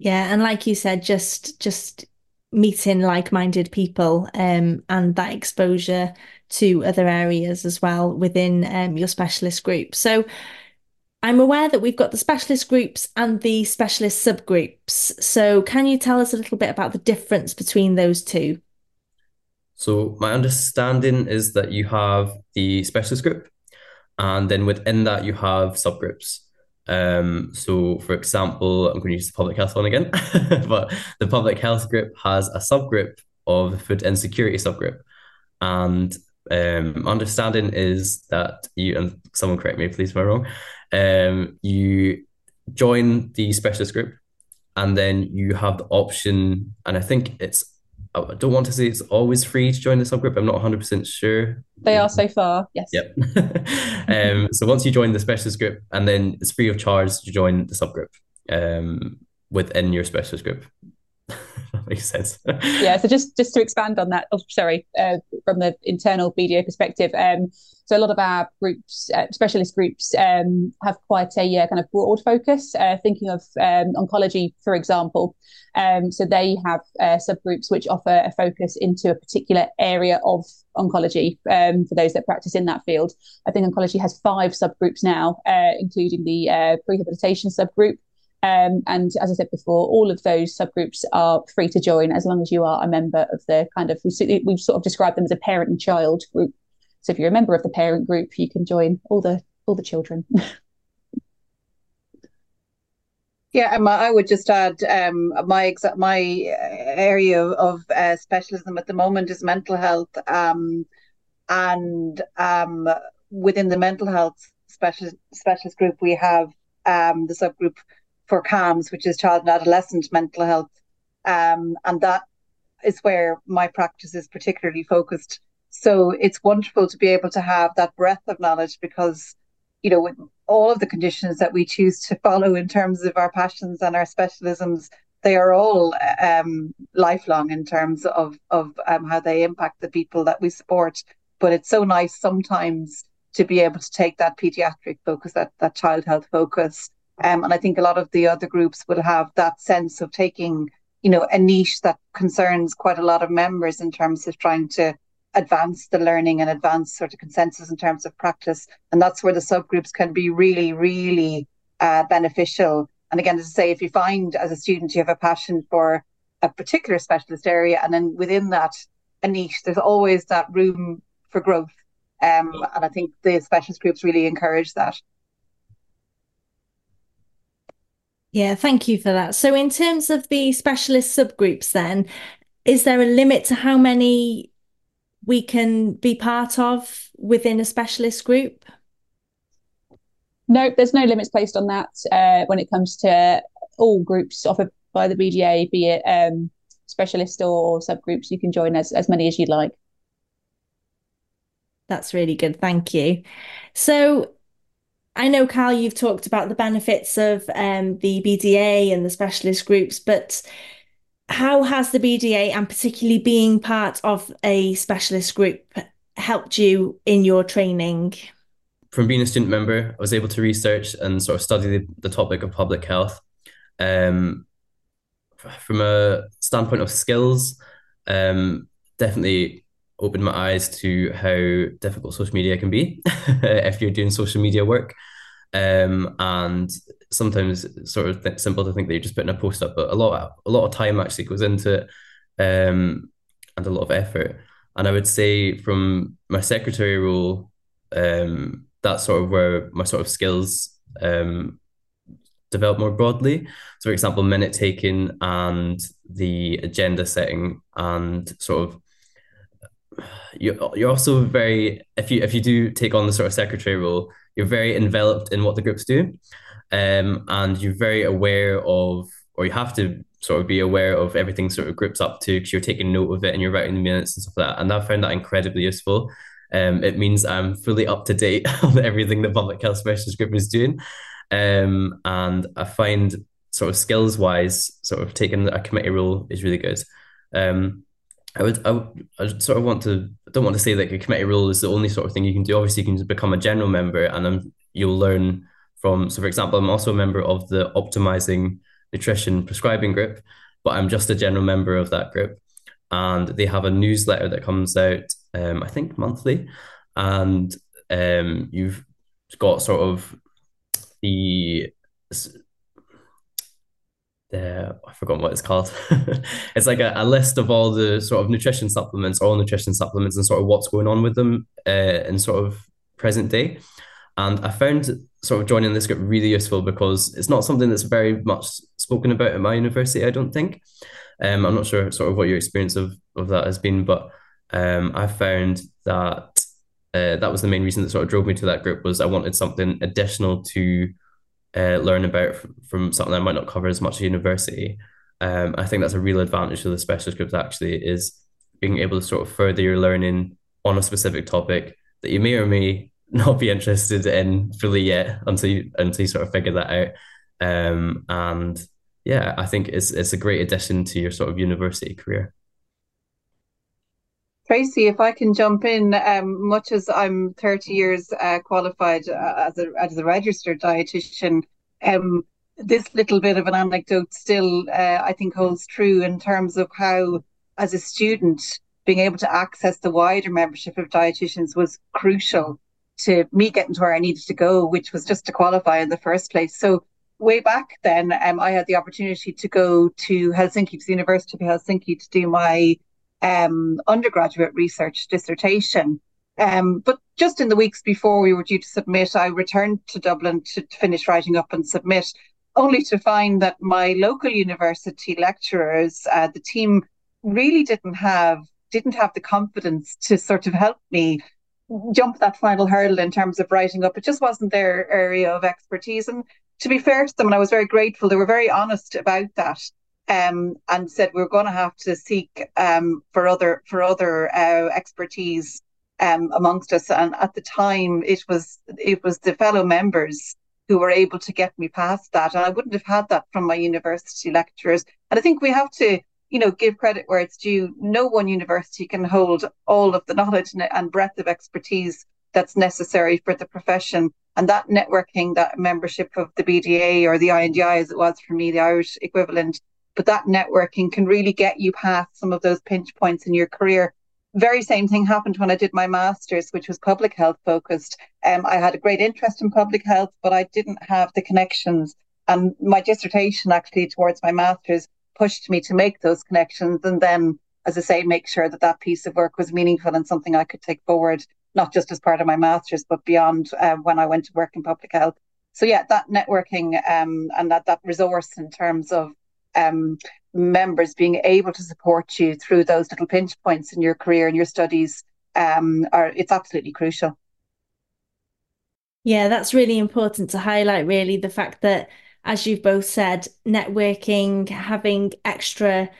Yeah, and like you said, just just meeting like-minded people um, and that exposure to other areas as well within um, your specialist group. So I'm aware that we've got the specialist groups and the specialist subgroups. So can you tell us a little bit about the difference between those two? So my understanding is that you have the specialist group, and then within that you have subgroups. Um, so, for example, I'm going to use the public health one again, [laughs] but the public health group has a subgroup of the food insecurity subgroup. And um, understanding is that you, and someone correct me, please, if I'm wrong, um, you join the specialist group and then you have the option, and I think it's I don't want to say it's always free to join the subgroup. I'm not 100% sure. They are so far, yes. Yep. [laughs] um, so once you join the specialist group, and then it's free of charge to join the subgroup um, within your specialist group. [laughs] makes sense. [laughs] yeah. So just just to expand on that, oh, sorry, uh, from the internal BDA perspective, um, So a lot of our groups, uh, specialist groups, um, have quite a uh, kind of broad focus. Uh, thinking of um, oncology, for example, um, so they have uh, subgroups which offer a focus into a particular area of oncology um, for those that practice in that field. I think oncology has five subgroups now, uh, including the uh, rehabilitation subgroup. Um, and as I said before, all of those subgroups are free to join as long as you are a member of the kind of we, we've sort of described them as a parent and child group. So if you're a member of the parent group, you can join all the all the children. [laughs] yeah, Emma, I would just add um, my exa- my area of uh, specialism at the moment is mental health, um, and um, within the mental health specialist specialist group, we have um, the subgroup for CAMHS, which is child and adolescent mental health, um, and that is where my practice is particularly focused. So it's wonderful to be able to have that breadth of knowledge because, you know, with all of the conditions that we choose to follow in terms of our passions and our specialisms, they are all um, lifelong in terms of of um, how they impact the people that we support. But it's so nice sometimes to be able to take that pediatric focus, that that child health focus, um, and I think a lot of the other groups will have that sense of taking, you know, a niche that concerns quite a lot of members in terms of trying to advance the learning and advance sort of consensus in terms of practice. And that's where the subgroups can be really, really uh, beneficial. And again, as I say, if you find as a student you have a passion for a particular specialist area, and then within that a niche, there's always that room for growth. Um, and I think the specialist groups really encourage that. Yeah, thank you for that. So, in terms of the specialist subgroups, then, is there a limit to how many we can be part of within a specialist group? No, there's no limits placed on that uh, when it comes to all groups offered by the BDA, be it um, specialist or subgroups. You can join as, as many as you'd like. That's really good. Thank you. So, I know, Kyle, you've talked about the benefits of um, the BDA and the specialist groups, but how has the BDA and particularly being part of a specialist group helped you in your training? From being a student member, I was able to research and sort of study the, the topic of public health. Um, from a standpoint of skills, um, definitely opened my eyes to how difficult social media can be [laughs] if you're doing social media work. Um, and sometimes it's sort of th- simple to think that you're just putting a post up, but a lot of, a lot of time actually goes into it, um, and a lot of effort. And I would say from my secretary role, um, that's sort of where my sort of skills um, develop more broadly. So, for example, minute taking and the agenda setting and sort of you're, you're also very if you if you do take on the sort of secretary role you're very enveloped in what the groups do. Um, and you're very aware of or you have to sort of be aware of everything sort of groups up to because you're taking note of it and you're writing the minutes and stuff like that. And i found that incredibly useful. Um, it means i'm fully up to date [laughs] on everything the public health specialist group is doing. Um, and i find sort of skills wise sort of taking a committee role is really good. Um, I would, I I sort of want to, I don't want to say that a committee role is the only sort of thing you can do. Obviously, you can become a general member and then you'll learn from, so for example, I'm also a member of the Optimizing Nutrition Prescribing Group, but I'm just a general member of that group. And they have a newsletter that comes out, um, I think monthly. And um, you've got sort of the the I forgot what it's called. [laughs] it's like a, a, list of all the sort of nutrition supplements, all nutrition supplements, and sort of what's going on with them uh, in sort of present day. And I found sort of joining this group really useful because it's not something that's very much spoken about at my university. I don't think. Um, I'm not sure sort of what your experience of of that has been, but um, I found that uh, that was the main reason that sort of drove me to that group was I wanted something additional to uh, learn about from something I might not cover as much at university. Um, I think that's a real advantage of the specialist groups actually is being able to sort of further your learning on a specific topic that you may or may [laughs] not be interested in fully yet until you until you sort of figure that out. Um, and yeah, I think it's it's a great addition to your sort of university career. Tracy, if I can jump in, um, much as I'm 30 years uh, qualified uh, as, a, as a registered dietitian, um, this little bit of an anecdote still, uh, I think, holds true in terms of how, as a student, being able to access the wider membership of dietitians was crucial to me getting to where I needed to go, which was just to qualify in the first place. So way back then, um, I had the opportunity to go to Helsinki, to the University of Helsinki, to do my um, undergraduate research dissertation. Um, but just in the weeks before we were due to submit, I returned to Dublin to, finish writing up and submit, only to find that my local university lecturers, uh, the team, really didn't have didn't have the confidence to sort of help me jump that final hurdle in terms of writing up. It just wasn't their area of expertise. And to be fair to them, and I was very grateful, they were very honest about that um, and said we are going to have to seek um, for other for other uh, expertise um, amongst us. And at the time, it was it was the fellow members who were able to get me past that, and I wouldn't have had that from my university lecturers. And I think we have to, you know, give credit where it's due. No one university can hold all of the knowledge and breadth of expertise that's necessary for the profession. And that networking, that membership of the BDA or the INDI, as it was for me, the Irish equivalent, but that networking can really get you past some of those pinch points in your career. Very same thing happened when I did my master's, which was public health focused. Um, I had a great interest in public health, but I didn't have the connections. And my dissertation, actually, towards my master's, pushed me to make those connections. And then, as I say, make sure that that piece of work was meaningful and something I could take forward, not just as part of my master's, but beyond uh, when I went to work in public health. So yeah, that networking um, and that that resource in terms of um, members being able to support you through those little pinch points in your career and your studies um, are it's absolutely crucial. Yeah, that's really important to highlight. Really, the fact that, as you've both said, networking, having extra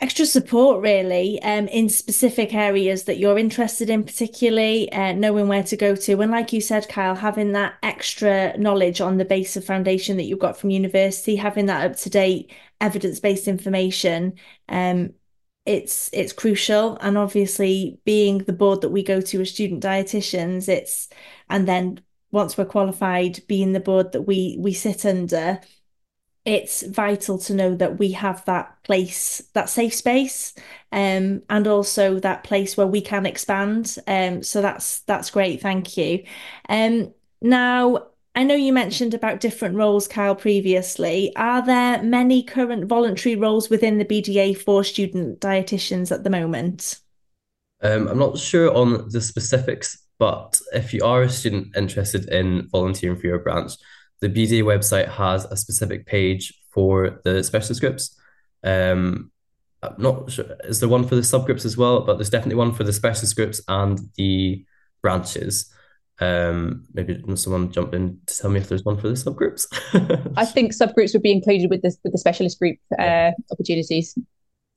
extra support really um, in specific areas that you're interested in particularly uh, knowing where to go to. And like you said kyle having that extra knowledge on the base of foundation that you've got from university having that up to date evidence-based information um, it's it's crucial. And obviously being the board that we go to as student dietitians it's and then once we're qualified being the board that we we sit under it's vital to know that we have that place, that safe space, um, and also that place where we can expand. Um, so that's that's great. Thank you. Um, now I know you mentioned about different roles, Kyle, previously. Are there many current voluntary roles within the BDA for student dietitians at the moment? Um, I'm not sure on the specifics, but if you are a student interested in volunteering for your branch, the BDA website has a specific page for the specialist groups. Um, I'm not sure, is there one for the subgroups as well? But there's definitely one for the specialist groups and the branches. Um, maybe someone jump in to tell me if there's one for the subgroups. [laughs] I think subgroups would be included with this with the specialist group uh, opportunities.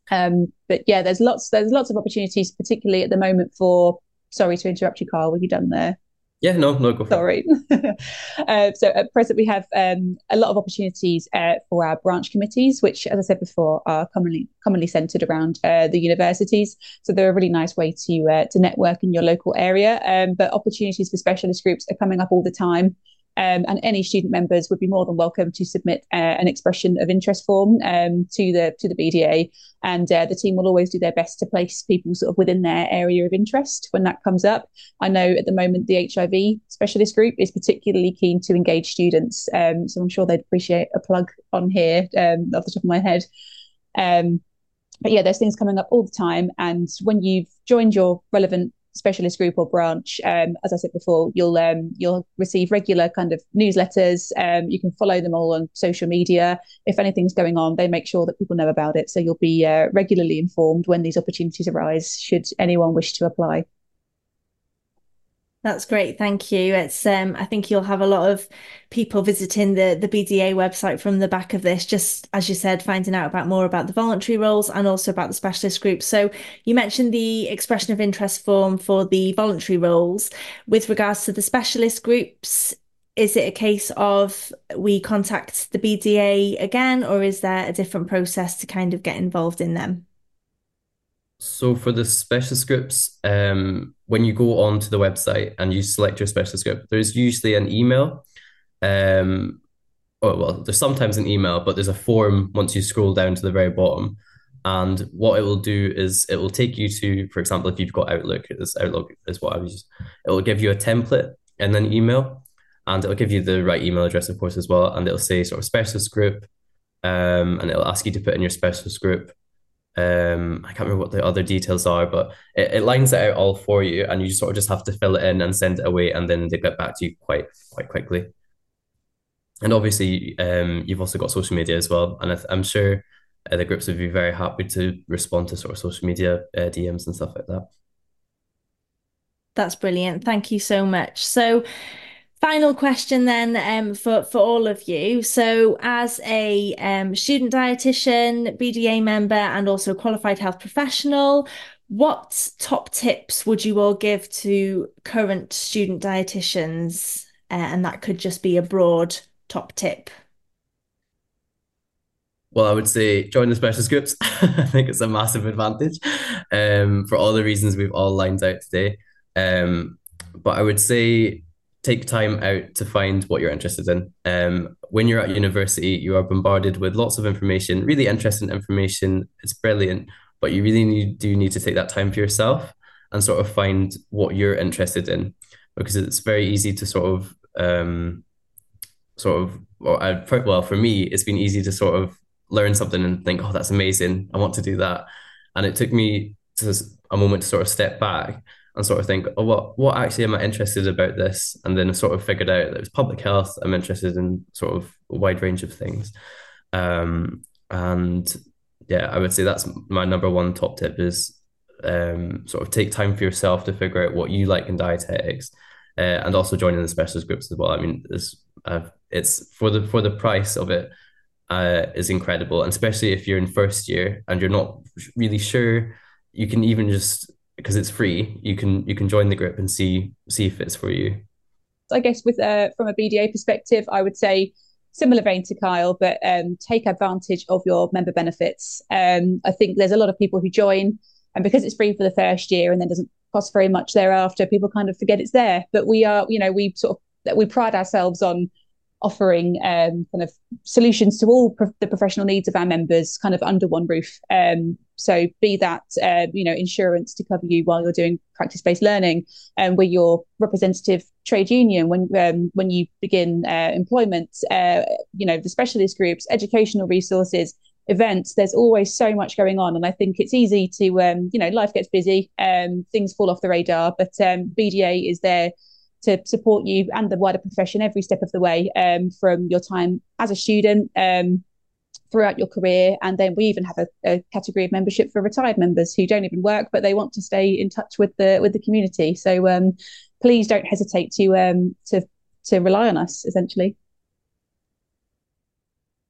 Um, but yeah, there's lots there's lots of opportunities, particularly at the moment for. Sorry to interrupt you, Kyle. Were you done there? Yeah, no, no, go Sorry. [laughs] uh, so at present, we have um, a lot of opportunities uh, for our branch committees, which, as I said before, are commonly commonly centred around uh, the universities. So they're a really nice way to uh, to network in your local area. Um, but opportunities for specialist groups are coming up all the time. Um, and any student members would be more than welcome to submit uh, an expression of interest form um, to the to the BDA, and uh, the team will always do their best to place people sort of within their area of interest when that comes up. I know at the moment the HIV specialist group is particularly keen to engage students, um, so I'm sure they'd appreciate a plug on here um, off the top of my head. Um, but yeah, there's things coming up all the time, and when you've joined your relevant specialist group or branch, um, as I said before, you'll um, you'll receive regular kind of newsletters. Um, you can follow them all on social media. If anything's going on, they make sure that people know about it. So you'll be uh, regularly informed when these opportunities arise. Should anyone wish to apply. That's great, thank you. It's um, I think you'll have a lot of people visiting the the BDA website from the back of this, just as you said, finding out about more about the voluntary roles and also about the specialist groups. So you mentioned the expression of interest form for the voluntary roles. With regards to the specialist groups, is it a case of we contact the BDA again, or is there a different process to kind of get involved in them? So for the specialist groups, um, when you go onto the website and you select your specialist group, there's usually an email. Um, oh, well, there's sometimes an email, but there's a form once you scroll down to the very bottom. And what it will do is it will take you to, for example, if you've got Outlook, this Outlook is what I use. It will give you a template and then email, and it'll give you the right email address, of course, as well. And it'll say sort of specialist group, um, and it'll ask you to put in your specialist group. Um, I can't remember what the other details are, but it, it lines it out all for you, and you sort of just have to fill it in and send it away, and then they get back to you quite quite quickly. And obviously, um, you've also got social media as well, and I am sure uh, the groups would be very happy to respond to sort of social media uh, DMs and stuff like that. That's brilliant. Thank you so much. So, final question then um, for, for all of you. So, as a um, student dietitian, BDA member, and also qualified health professional, what top tips would you all give to current student dietitians? Uh, and that could just be a broad top tip. Well, I would say join the specialist groups. [laughs] I think it's a massive advantage um, for all the reasons we've all lined out today. Um, but I would say take time out to find what you're interested in. Um, when you're at university, you are bombarded with lots of information, really interesting information. It's brilliant, but you really need, do need to take that time for yourself and sort of find what you're interested in, because it's very easy to sort of, um, sort of, well, I, well, for me, it's been easy to sort of learn something and think, oh, that's amazing. I want to do that. And it took me to a moment to sort of step back and sort of think, oh, what what actually am I interested about this? And then sort of figured out that it was public health. I'm interested in sort of a wide range of things. Um, and yeah, I would say that's my number one top tip is um, sort of take time for yourself to figure out what you like in dietetics, uh, and also joining the specialist groups as well. I mean, it's uh, it's for the for the price of it uh, is incredible, and especially if you're in first year and you're not really sure, you can even just because it's free, you can you can join the group and see see if it's for you. I guess with uh, from a BDA perspective, I would say similar vein to Kyle, but um, take advantage of your member benefits. Um, I think there's a lot of people who join, and because it's free for the first year and then doesn't cost very much thereafter, people kind of forget it's there. But we are, you know, we sort of we pride ourselves on offering um, kind of solutions to all pro- the professional needs of our members kind of under one roof. Um, so be that, uh, you know, insurance to cover you while you're doing practice-based learning and um, with your representative trade union when um, when you begin uh, employment, uh, you know, the specialist groups, educational resources, events there's always so much going on and i think it's easy to um, you know life gets busy um, things fall off the radar but um, bda is there to support you and the wider profession every step of the way um, from your time as a student um, throughout your career. And then we even have a, a, category of membership for retired members who don't even work, but they want to stay in touch with the with the community. So um, please don't hesitate to um, to to rely on us. Essentially,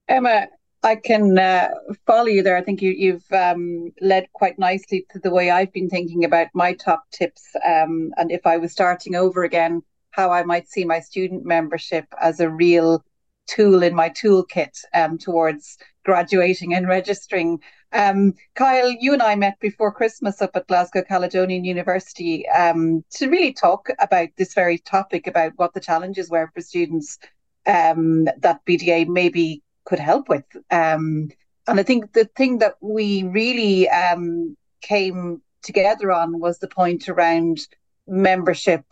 Emma, I can uh, follow you there. I think you, you've um, led quite nicely to the way I've been thinking about my top tips. Um, and if I was starting over again, how I might see my student membership as a real tool in my toolkit um, towards graduating and registering. Um, Kyle, you and I met before Christmas up at Glasgow Caledonian University um, to really talk about this very topic about what the challenges were for students um, that BDA maybe could help with. Um, and I think the thing that we really um, came together on was the point around membership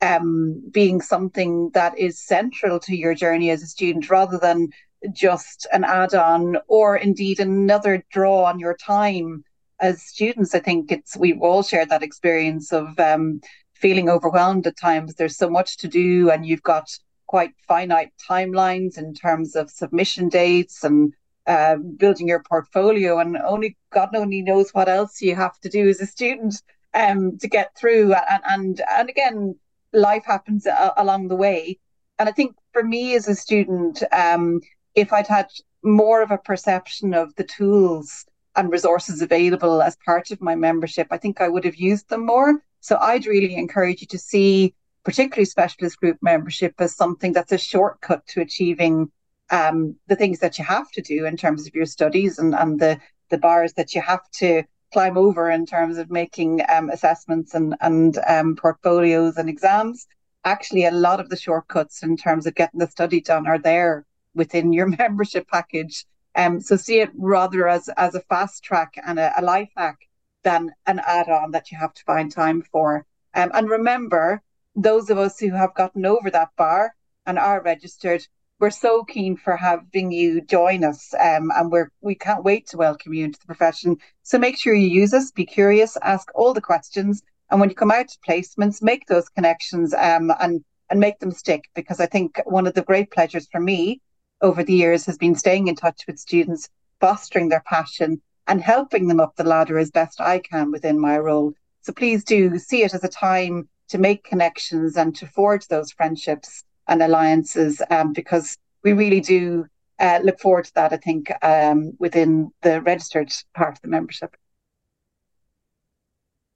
um, being something that is central to your journey as a student rather than just an add on or indeed another draw on your time as students. I think it's we've all shared that experience of um, feeling overwhelmed at times. There's so much to do, and you've got quite finite timelines in terms of submission dates and uh, building your portfolio, and only God only knows what else you have to do as a student um, to get through. And and and again, life happens a- along the way. And I think for me as a student, um, if I'd had more of a perception of the tools and resources available as part of my membership, I think I would have used them more. So I'd really encourage you to see particularly specialist group membership as something that's a shortcut to achieving um, the things that you have to do in terms of your studies and, and the, the bars that you have to climb over in terms of making um, assessments and and um, portfolios and exams. Actually, a lot of the shortcuts in terms of getting the study done are there within your [laughs] membership package. Um, so see it rather as as a fast track and a, a life hack than an add-on that you have to find time for. Um, and remember, those of us who have gotten over that bar and are registered, we're so keen for having you join us, um, and we're we can't wait to welcome you into the profession. So make sure you use us, be curious, ask all the questions, and when you come out to placements, make those connections um, and and make them stick. Because I think one of the great pleasures for me over the years has been staying in touch with students, fostering their passion, and helping them up the ladder as best I can within my role. So please do see it as a time to make connections and to forge those friendships and alliances um, because we really do uh, look forward to that, I think, um, within the registered part of the membership.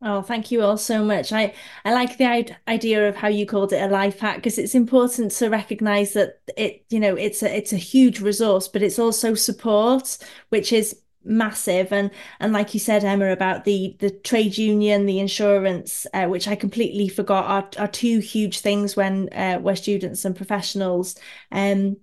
Oh, thank you all so much. I, I like the idea of how you called it a life hack because it's important to recognize that it, you know, it's a it's a huge resource, but it's also support, which is massive. And and like you said Emma about the the trade union the insurance uh, which I completely forgot are, are two huge things when uh, we're students and professionals um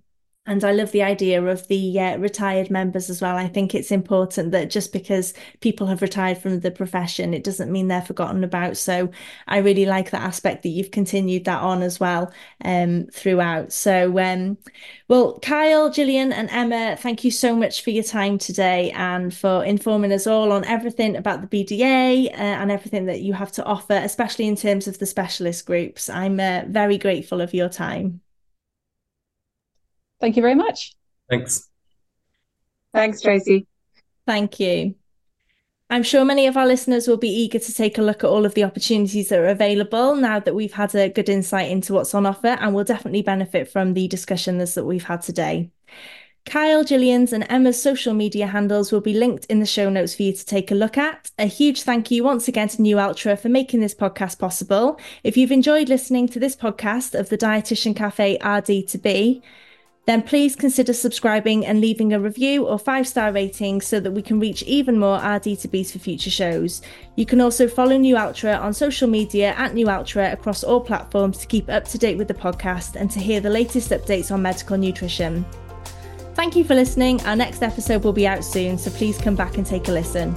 and I love the idea of the uh, retired members as well. I think it's important that just because people have retired from the profession, it doesn't mean they're forgotten about. So I really like that aspect that you've continued that on as well um, throughout. So, um, well, Kyle, Gillian, and Emma, thank you so much for your time today and for informing us all on everything about the BDA uh, and everything that you have to offer, especially in terms of the specialist groups. I'm uh, very grateful of your time. Thank you very much. Thanks. Thanks, Tracy. Thank you. I'm sure many of our listeners will be eager to take a look at all of the opportunities that are available now that we've had a good insight into what's on offer and will definitely benefit from the discussions that we've had today. Kyle, Gillian's, and Emma's social media handles will be linked in the show notes for you to take a look at. A huge thank you once again to Nualtra for making this podcast possible. If you've enjoyed listening to this podcast of the Dietitian Cafe RD to be, then please consider subscribing and leaving a review or five star rating so that we can reach even more RD2Bs for future shows. You can also follow Nualtra on social media at Nualtra across all platforms to keep up to date with the podcast and to hear the latest updates on medical nutrition. Thank you for listening. Our next episode will be out soon, so please come back and take a listen.